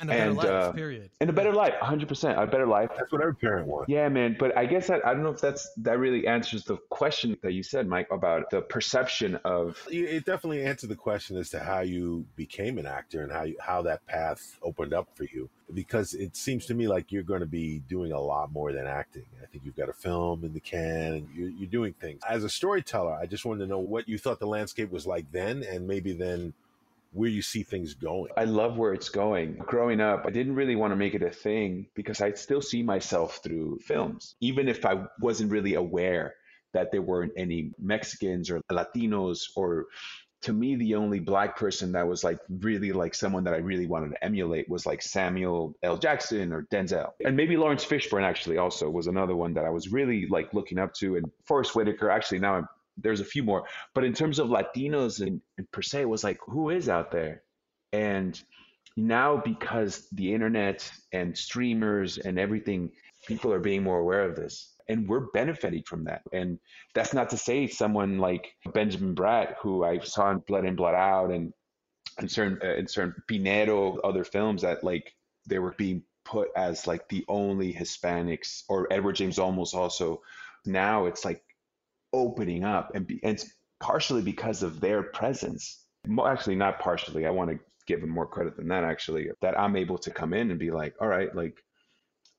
and a better and, life, uh, period. And a better life, 100%. A better life. That's what every parent wants. Yeah, man. But I guess that, I don't know if that's that really answers the question that you said, Mike, about the perception of. It definitely answered the question as to how you became an actor and how you, how that path opened up for you. Because it seems to me like you're going to be doing a lot more than acting. I think you've got a film in the can and you're, you're doing things. As a storyteller, I just wanted to know what you thought the landscape was like then and maybe then where you see things going. I love where it's going. Growing up, I didn't really want to make it a thing because I still see myself through films, even if I wasn't really aware that there weren't any Mexicans or Latinos or to me the only black person that was like really like someone that I really wanted to emulate was like Samuel L. Jackson or Denzel. And maybe Laurence Fishburne actually also was another one that I was really like looking up to and Forest Whitaker actually now I'm there's a few more. But in terms of Latinos and, and per se, it was like, who is out there? And now because the internet and streamers and everything, people are being more aware of this. And we're benefiting from that. And that's not to say someone like Benjamin Bratt, who I saw in Blood In, Blood Out and in certain, uh, in certain Piñero, other films that like they were being put as like the only Hispanics or Edward James Olmos also. Now it's like opening up and, be, and partially because of their presence. Actually not partially. I want to give them more credit than that actually that i'm able to come in and be like all right like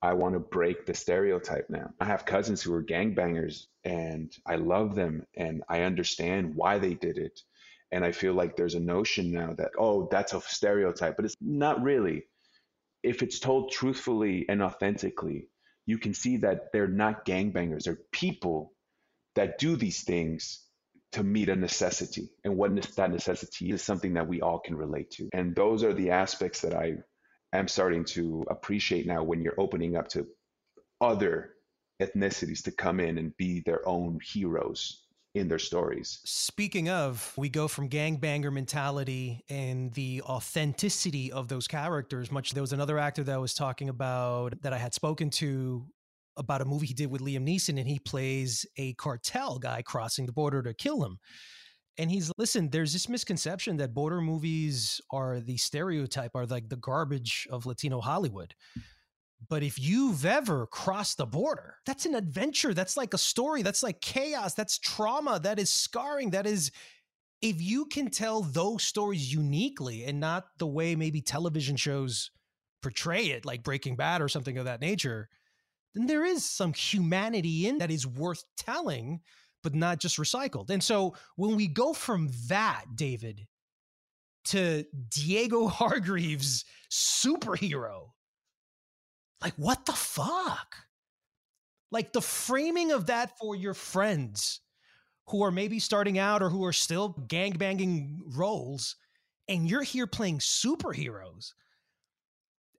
i want to break the stereotype now. I have cousins who are gangbangers and i love them and i understand why they did it. And i feel like there's a notion now that oh that's a stereotype but it's not really. If it's told truthfully and authentically you can see that they're not gangbangers. They're people that do these things to meet a necessity. And what that necessity is something that we all can relate to. And those are the aspects that I am starting to appreciate now when you're opening up to other ethnicities to come in and be their own heroes in their stories. Speaking of, we go from gangbanger mentality and the authenticity of those characters. Much there was another actor that I was talking about that I had spoken to about a movie he did with Liam Neeson, and he plays a cartel guy crossing the border to kill him. And he's listen, there's this misconception that border movies are the stereotype, are like the garbage of Latino Hollywood. But if you've ever crossed the border, that's an adventure. That's like a story. That's like chaos. That's trauma. That is scarring. That is, if you can tell those stories uniquely and not the way maybe television shows portray it, like Breaking Bad or something of that nature, then there is some humanity in that is worth telling, but not just recycled. And so when we go from that, David, to Diego [laughs] Hargreeves superhero, like what the fuck? Like the framing of that for your friends who are maybe starting out or who are still gangbanging roles, and you're here playing superheroes.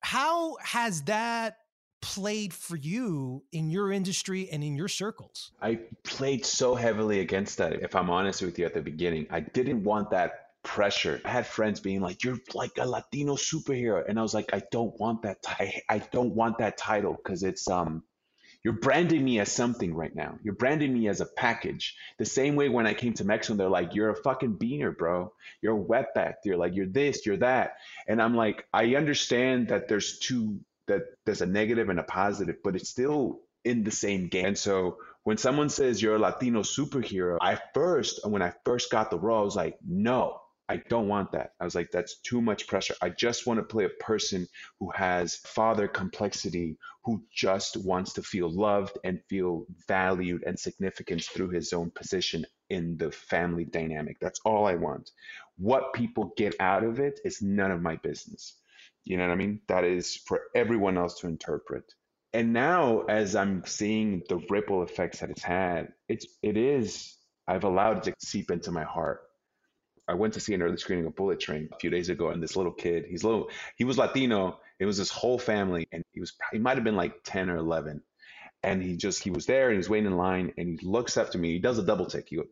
How has that played for you in your industry and in your circles? I played so heavily against that, if I'm honest with you at the beginning. I didn't want that pressure. I had friends being like, "You're like a Latino superhero," and I was like, "I don't want that. T- [laughs] I don't want that title because it's um, you're branding me as something right now. You're branding me as a package. The same way when I came to Mexico, they're like, "You're a fucking beaner, bro. You're a wetback. You're like, you're this, you're that," and I'm like, I understand that there's two that there's a negative and a positive, but it's still in the same game. And so when someone says you're a Latino superhero, I first, when I first got the role, I was like, no, I don't want that. I was like, that's too much pressure. I just want to play a person who has father complexity, who just wants to feel loved and feel valued and significance through his own position in the family dynamic. That's all I want. What people get out of it is none of my business. You know what I mean? That is for everyone else to interpret. And now, as I'm seeing the ripple effects that it's had, it's it is I've allowed it to seep into my heart. I went to see an early screening of Bullet Train a few days ago, and this little kid, he's little, he was Latino. It was his whole family, and he was he might have been like ten or eleven, and he just he was there and he was waiting in line, and he looks up to me. He does a double take. He goes,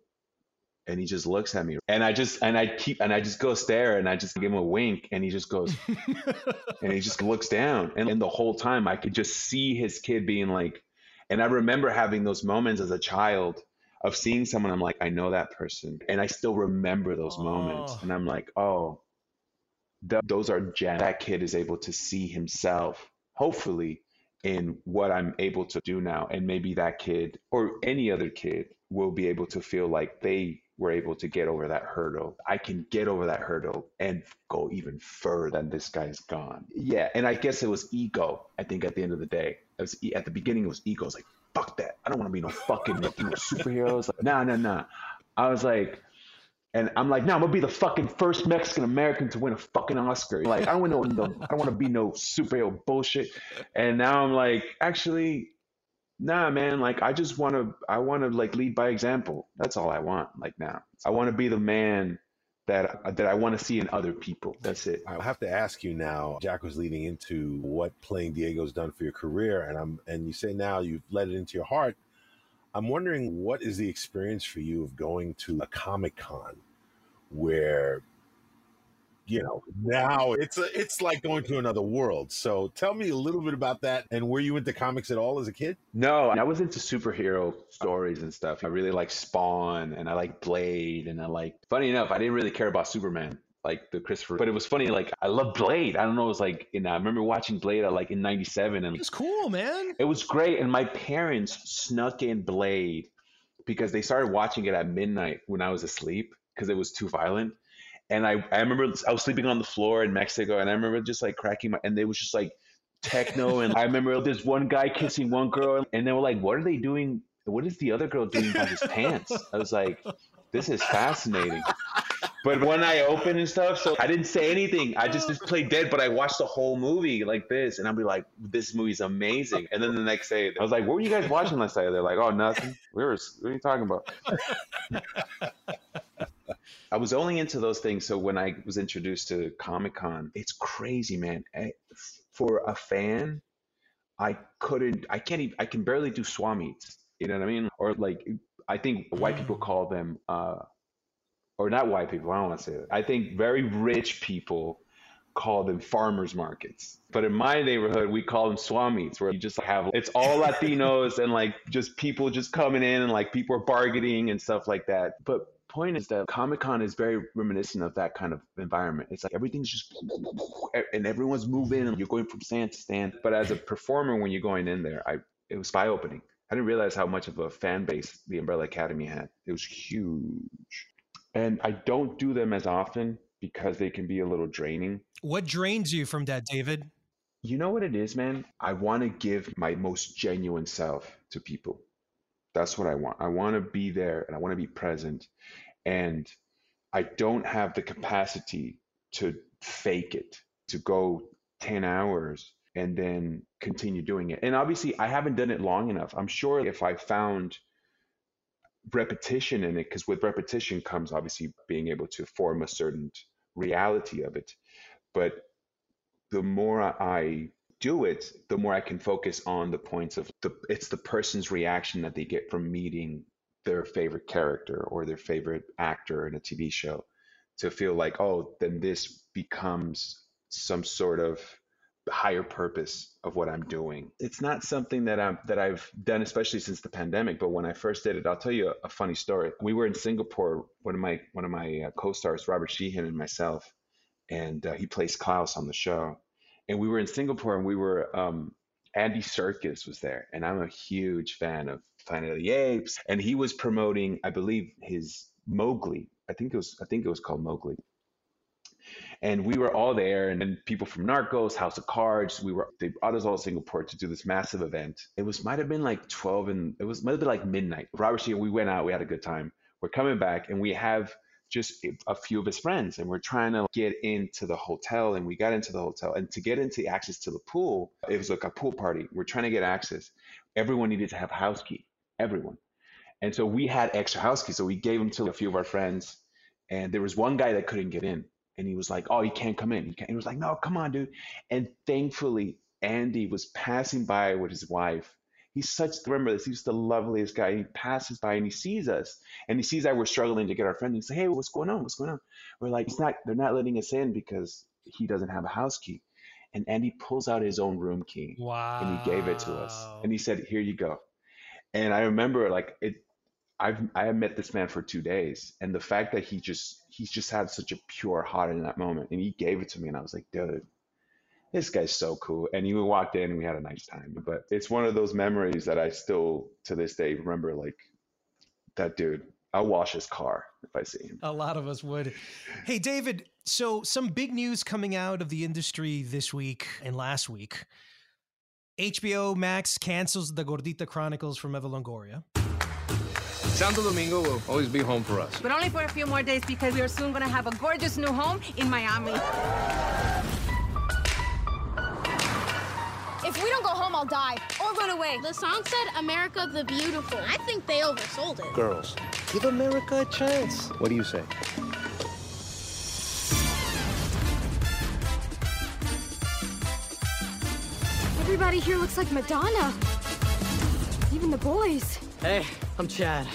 and he just looks at me and i just and i keep and i just go stare and i just give him a wink and he just goes [laughs] and he just looks down and, and the whole time i could just see his kid being like and i remember having those moments as a child of seeing someone i'm like i know that person and i still remember those oh. moments and i'm like oh th- those are gems that kid is able to see himself hopefully in what i'm able to do now and maybe that kid or any other kid will be able to feel like they were able to get over that hurdle. I can get over that hurdle and go even further than this guy's gone. Yeah, and I guess it was ego. I think at the end of the day, it was at the beginning it was ego. I was like, fuck that. I don't want to be no fucking [laughs] Latino superheroes. Like, nah, nah, nah. I was like, And I'm like, no, I'm gonna be the fucking first Mexican American to win a fucking Oscar. Like, I don't want no, I don't want to be no superhero bullshit. And now I'm like, actually, nah, man. Like, I just want to, I want to like lead by example. That's all I want. Like now, I want to be the man that that I want to see in other people. That's it. I have to ask you now. Jack was leading into what playing Diego's done for your career, and I'm and you say now you've let it into your heart. I'm wondering what is the experience for you of going to a Comic Con where you know now it's a, it's like going to another world so tell me a little bit about that and were you into comics at all as a kid no i was into superhero stories and stuff i really like spawn and i like blade and i like funny enough i didn't really care about superman like the Christopher. But it was funny, like I love Blade. I don't know, it was like and I remember watching Blade at like in '97, and it's cool, man. It was great, and my parents snuck in Blade because they started watching it at midnight when I was asleep because it was too violent. And I, I remember I was sleeping on the floor in Mexico, and I remember just like cracking my, and they was just like techno, and I remember there's one guy kissing one girl, and they were like, "What are they doing? What is the other girl doing by his pants?" I was like, "This is fascinating." But when I opened and stuff, so I didn't say anything. I just, just played dead, but I watched the whole movie like this, and I'll be like, "This movie's amazing." And then the next day, I was like, "What were you guys watching last night?" They're like, "Oh, nothing. We were. What are you talking about?" [laughs] I was only into those things. So when I was introduced to Comic Con, it's crazy, man. I, for a fan, I couldn't, I can't even, I can barely do swap meets. You know what I mean? Or like, I think white people call them, uh, or not white people, I don't want to say that. I think very rich people call them farmers markets. But in my neighborhood, we call them swap meets, where you just have, it's all Latinos and like just people just coming in and like people are bargaining and stuff like that. But point is that Comic Con is very reminiscent of that kind of environment. It's like everything's just and everyone's moving and you're going from stand to stand. But as a performer, when you're going in there, I it was eye opening. I didn't realize how much of a fan base the Umbrella Academy had. It was huge. And I don't do them as often because they can be a little draining. What drains you from that, David? You know what it is, man? I want to give my most genuine self to people. That's what I want. I want to be there and I want to be present and I don't have the capacity to fake it, to go 10 hours and then continue doing it. And obviously, I haven't done it long enough. I'm sure if I found repetition in it, because with repetition comes obviously being able to form a certain reality of it. But the more I do it, the more I can focus on the points of the it's the person's reaction that they get from meeting their favorite character or their favorite actor in a TV show to feel like, oh, then this becomes some sort of higher purpose of what I'm doing. It's not something that I'm that I've done, especially since the pandemic. But when I first did it, I'll tell you a, a funny story. We were in Singapore. One of my one of my uh, co-stars, Robert Sheehan, and myself, and uh, he plays Klaus on the show. And we were in Singapore, and we were um, Andy Serkis was there, and I'm a huge fan of Planet of the Apes, and he was promoting, I believe, his Mowgli. I think it was, I think it was called Mowgli. And we were all there, and then people from Narcos, House of Cards. We were they brought us all to Singapore to do this massive event. It was might have been like twelve, and it was might have been like midnight. Robert Sheehan, we went out, we had a good time. We're coming back, and we have just a few of his friends and we're trying to get into the hotel and we got into the hotel and to get into access to the pool it was like a pool party we're trying to get access everyone needed to have house key everyone. And so we had extra house keys. So we gave them to a few of our friends. And there was one guy that couldn't get in. And he was like, Oh, you can't come in. He, can't. he was like, No, come on, dude. And thankfully, Andy was passing by with his wife. He's such, remember this, he's the loveliest guy. He passes by and he sees us and he sees that we're struggling to get our friend. He's like, Hey, what's going on? What's going on? We're like, It's not, they're not letting us in because he doesn't have a house key. And Andy pulls out his own room key. Wow. And he gave it to us. And he said, Here you go. And I remember like it I've I met this man for two days, and the fact that he just he's just had such a pure heart in that moment, and he gave it to me, and I was like, dude, this guy's so cool. And he walked in, and we had a nice time. But it's one of those memories that I still to this day remember. Like that dude, I'll wash his car if I see him. A lot of us would. Hey, David. So some big news coming out of the industry this week and last week. HBO Max cancels the Gordita Chronicles from Eva Longoria. Santo Domingo will always be home for us. But only for a few more days because we are soon going to have a gorgeous new home in Miami. If we don't go home, I'll die or run away. The song said America the Beautiful. I think they oversold it. Girls, give America a chance. What do you say? Everybody here looks like Madonna. Even the boys. Hey, I'm Chad.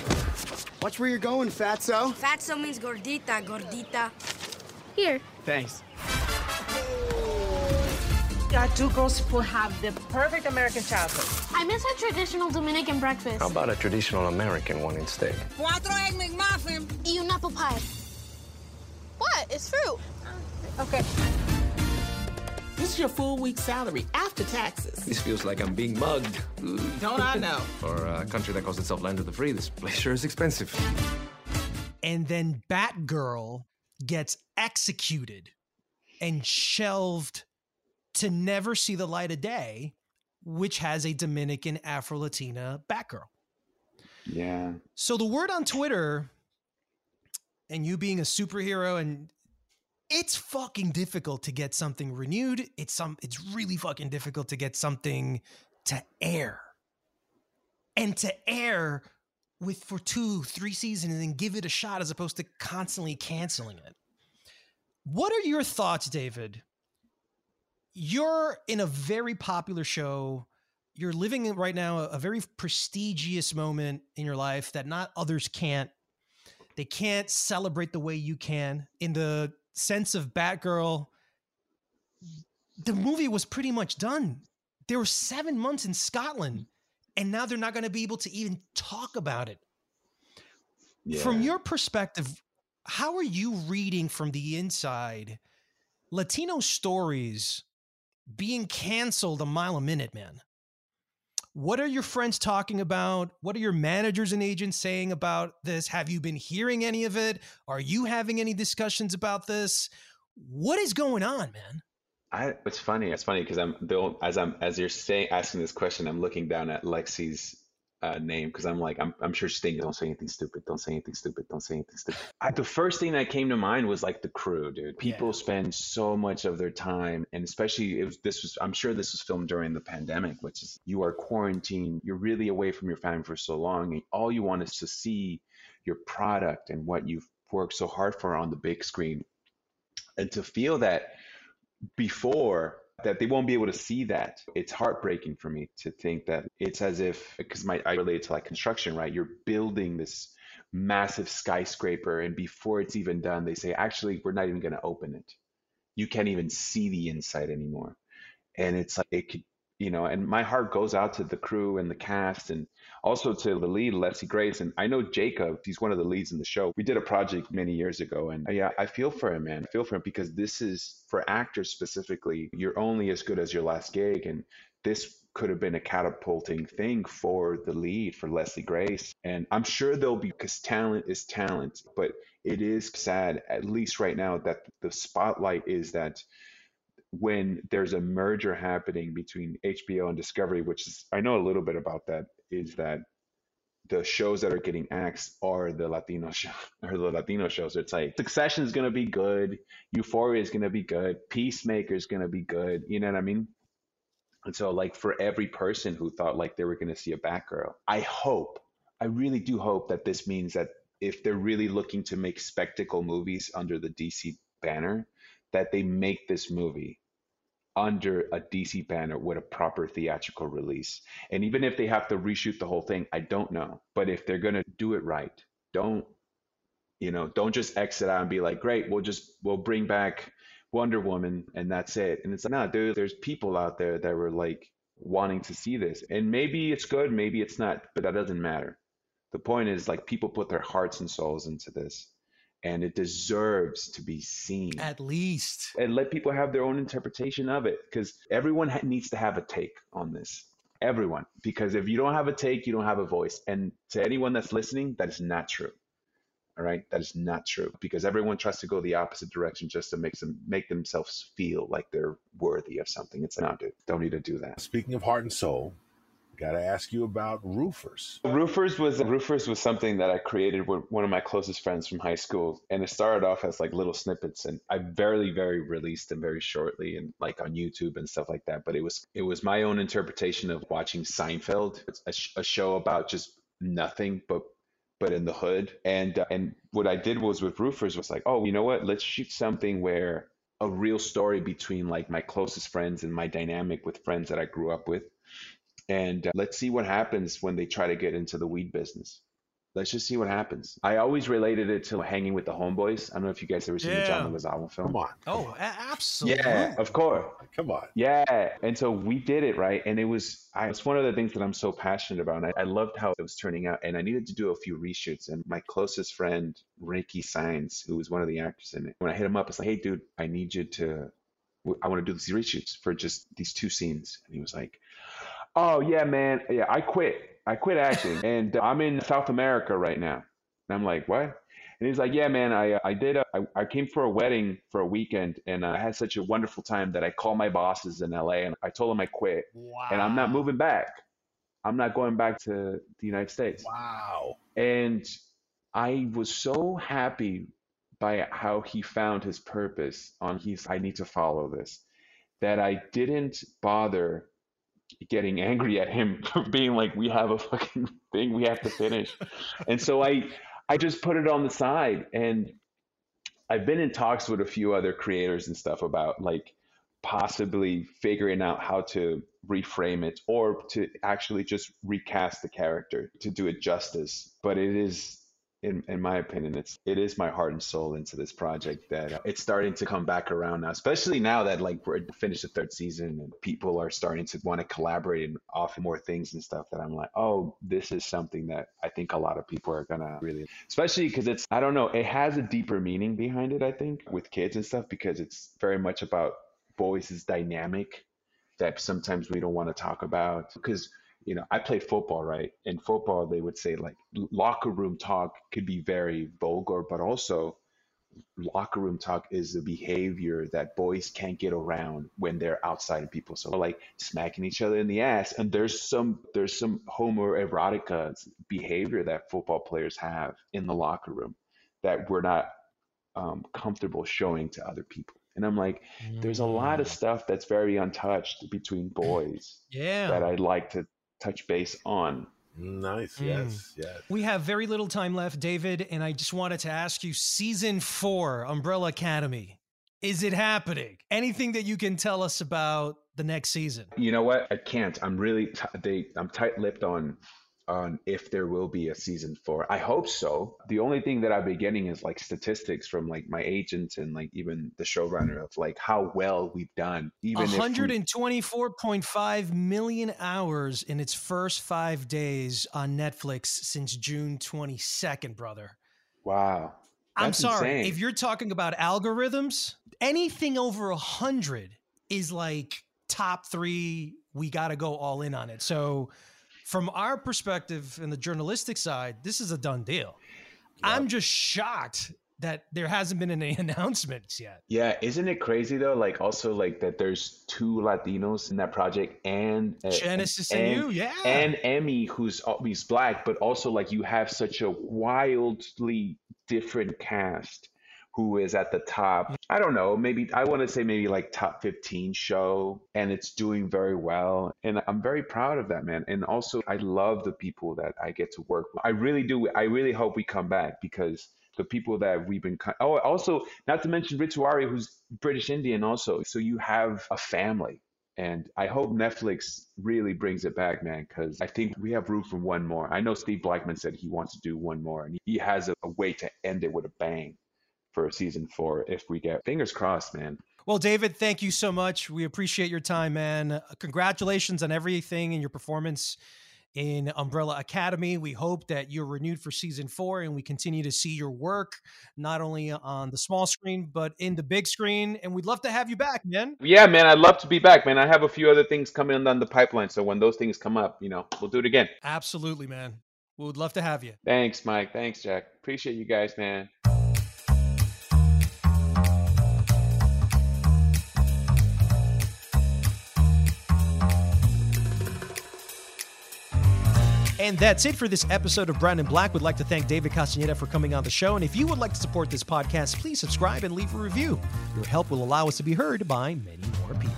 Watch where you're going, fatso. Fatso means gordita, gordita. Here. Thanks. Got two girls who have the perfect American childhood. I miss a traditional Dominican breakfast. How about a traditional American one instead? Cuatro egg McMuffin. Y un apple pie. What? It's fruit. Okay. This is your full week salary after taxes. This feels like I'm being mugged. Don't I know? [laughs] For a country that calls itself land of the free, this place sure is expensive. And then Batgirl gets executed and shelved to never see the light of day, which has a Dominican Afro Latina Batgirl. Yeah. So the word on Twitter, and you being a superhero, and it's fucking difficult to get something renewed. It's some. It's really fucking difficult to get something to air, and to air with for two, three seasons, and then give it a shot as opposed to constantly canceling it. What are your thoughts, David? You're in a very popular show. You're living right now a very prestigious moment in your life that not others can't. They can't celebrate the way you can. In the sense of Batgirl, the movie was pretty much done. There were seven months in Scotland, and now they're not going to be able to even talk about it. From your perspective, how are you reading from the inside Latino stories being canceled a mile a minute, man? What are your friends talking about? What are your managers and agents saying about this? Have you been hearing any of it? Are you having any discussions about this? What is going on, man? I, it's funny. It's funny because I'm though as I'm as you're saying asking this question, I'm looking down at Lexi's uh, name because I'm like I'm I'm sure Sting. Don't say anything stupid. Don't say anything stupid. Don't say anything stupid. I, the first thing that came to mind was like the crew, dude. People spend so much of their time, and especially it was this was I'm sure this was filmed during the pandemic, which is you are quarantined. You're really away from your family for so long, and all you want is to see your product and what you've worked so hard for on the big screen, and to feel that before that they won't be able to see that. It's heartbreaking for me to think that it's as if because my I relate to like construction, right? You're building this massive skyscraper and before it's even done, they say, actually, we're not even gonna open it. You can't even see the inside anymore. And it's like it could you know, and my heart goes out to the crew and the cast and also to the lead, Leslie Grace. And I know Jacob, he's one of the leads in the show. We did a project many years ago. And yeah, I feel for him, man. I feel for him because this is for actors specifically, you're only as good as your last gig. And this could have been a catapulting thing for the lead, for Leslie Grace. And I'm sure there'll be, because talent is talent, but it is sad, at least right now, that the spotlight is that when there's a merger happening between HBO and Discovery, which is I know a little bit about that, is that the shows that are getting axed are the Latino [laughs] show or the Latino shows. It's like Succession is gonna be good, Euphoria is gonna be good, Peacemaker is gonna be good. You know what I mean? And so, like for every person who thought like they were gonna see a Batgirl, I hope, I really do hope that this means that if they're really looking to make spectacle movies under the DC banner, that they make this movie under a DC banner with a proper theatrical release. And even if they have to reshoot the whole thing, I don't know. But if they're going to do it right, don't you know, don't just exit out and be like, "Great, we'll just we'll bring back Wonder Woman and that's it." And it's like, "No, dude, there's people out there that were like wanting to see this. And maybe it's good, maybe it's not, but that doesn't matter. The point is like people put their hearts and souls into this and it deserves to be seen. At least. And let people have their own interpretation of it because everyone ha- needs to have a take on this. Everyone. Because if you don't have a take you don't have a voice. And to anyone that's listening that is not true. All right? That is not true. Because everyone tries to go the opposite direction just to make them make themselves feel like they're worthy of something. It's not dude. Don't need to do that. Speaking of heart and soul, got to ask you about roofers. Roofers was roofers was something that I created with one of my closest friends from high school, and it started off as like little snippets, and I very very released them very shortly and like on YouTube and stuff like that. But it was it was my own interpretation of watching Seinfeld. A, sh- a show about just nothing but but in the hood. And uh, and what I did was with roofers was like, oh, you know what? Let's shoot something where a real story between like my closest friends and my dynamic with friends that I grew up with. And uh, let's see what happens when they try to get into the weed business. Let's just see what happens. I always related it to hanging with the homeboys. I don't know if you guys ever seen the John Yeah. Leguizamo film. Come on. Oh, a- absolutely. Yeah, of course. Come on. Yeah. And so we did it, right? And it was I it's one of the things that I'm so passionate about. And I, I loved how it was turning out. And I needed to do a few reshoots. And my closest friend, Ricky Sines, who was one of the actors in it, when I hit him up, I was like, hey dude, I need you to I want to do these reshoots for just these two scenes. And he was like, Oh yeah, man. Yeah, I quit. I quit acting [laughs] and uh, I'm in South America right now. And I'm like, what? And he's like, yeah, man, I, uh, I did, a, I, I came for a wedding for a weekend and I had such a wonderful time that I called my bosses in LA and I told them I quit wow. and I'm not moving back. I'm not going back to the United States. Wow. And I was so happy by how he found his purpose on he's, I need to follow this, that I didn't bother getting angry at him [laughs] for being like, we have a fucking thing we have to finish. and so I, I just put it on the side and I've been in talks with a few other creators and stuff about like possibly figuring out how to reframe it or to actually just recast the character to do it justice. But it is in, in my opinion, it's it is my heart and soul into this project that uh, it's starting to come back around now, especially now that like we're finished the third season and people are starting to want to collaborate and offer more things and stuff. That I'm like, oh, this is something that I think a lot of people are gonna really, especially because it's I don't know, it has a deeper meaning behind it. I think with kids and stuff because it's very much about boys' dynamic that sometimes we don't want to talk about because you know, I played football, right? In football, they would say like locker room talk could be very vulgar, but also locker room talk is the behavior that boys can't get around when they're outside of people. So like smacking each other in the ass. And there's some there's some homoerotica behavior that football players have in the locker room that we're not um, comfortable showing to other people. And I'm like, there's a lot of stuff that's very untouched between boys Yeah. that I'd like to touch base on. Nice. Mm. Yes. Yes. We have very little time left, David, and I just wanted to ask you season four, Umbrella Academy. Is it happening? Anything that you can tell us about the next season? You know what? I can't. I'm really t- they. I'm tight-lipped on on if there will be a season four. I hope so. The only thing that I've been getting is like statistics from like my agents and like even the showrunner of like how well we've done. Even if we- 124.5 million hours in its first five days on Netflix since June 22nd, brother. wow. I'm sorry. insane. If you're talking about algorithms, anything over a hundred is like top three. We got to go all in on it. So, from our perspective and the journalistic side, this is a done deal. I'm just shocked that there hasn't been any [laughs] announcements yet. Yeah, isn't it crazy though? Like also like that there's two Latinos in that project and uh, Genesis and you, yeah. and Emmy who's who's black, but also like you have such a wildly different cast who is at the top. I don't know, maybe I want to say maybe like top 15 show and it's doing very well and I'm very proud of that man. And also I love the people that I get to work with. I really do. I really hope we come back because the people that we've been oh also not to mention Ritu Arya who's British Indian also. So you have a family. And I hope Netflix really brings it back, man, because I think we have room for one more. I know Steve Blackman said he wants to do one more, and he has a, a way to end it with a bang for season four if we get fingers crossed, man. Well, David, thank you so much. We appreciate your time, man. Congratulations on everything and your performance in Umbrella Academy. We hope that you're renewed for season four and we continue to see your work not only on the small screen, but in the big screen. And we'd love to have you back, man. Yeah, man, I'd love to be back, man. I have a few other things coming down the pipeline, so when those things come up, you know, we'll do it again. Absolutely, man. We would love to have you. Thanks, Mike. Thanks, Jack. Appreciate you guys, man. And that's it for this episode of Brown and Black. We'd like to thank David Castañeda for coming on the show. And if you would like to support this podcast, please subscribe and leave a review. Your help will allow us to be heard by many more people.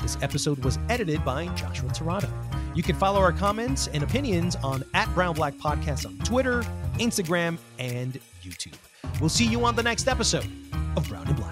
This episode was edited by Joshua Torado. You can follow our comments and opinions on at Brown Black Podcast on Twitter, Instagram, and YouTube. We'll see you on the next episode of Brown and Black.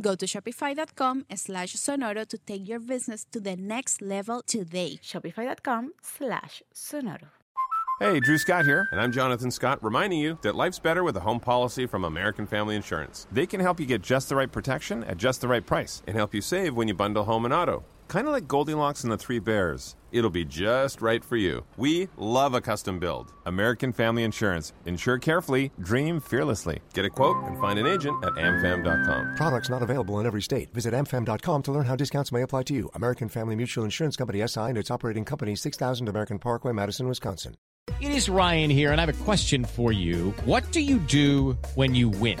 Go to shopify.com slash sonoro to take your business to the next level today. Shopify.com slash sonoro. Hey, Drew Scott here, and I'm Jonathan Scott, reminding you that life's better with a home policy from American Family Insurance. They can help you get just the right protection at just the right price and help you save when you bundle home and auto. Kind of like Goldilocks and the Three Bears. It'll be just right for you. We love a custom build. American Family Insurance. Insure carefully, dream fearlessly. Get a quote and find an agent at amfam.com. Products not available in every state. Visit amfam.com to learn how discounts may apply to you. American Family Mutual Insurance Company SI and its operating company 6000 American Parkway, Madison, Wisconsin. It is Ryan here, and I have a question for you. What do you do when you win?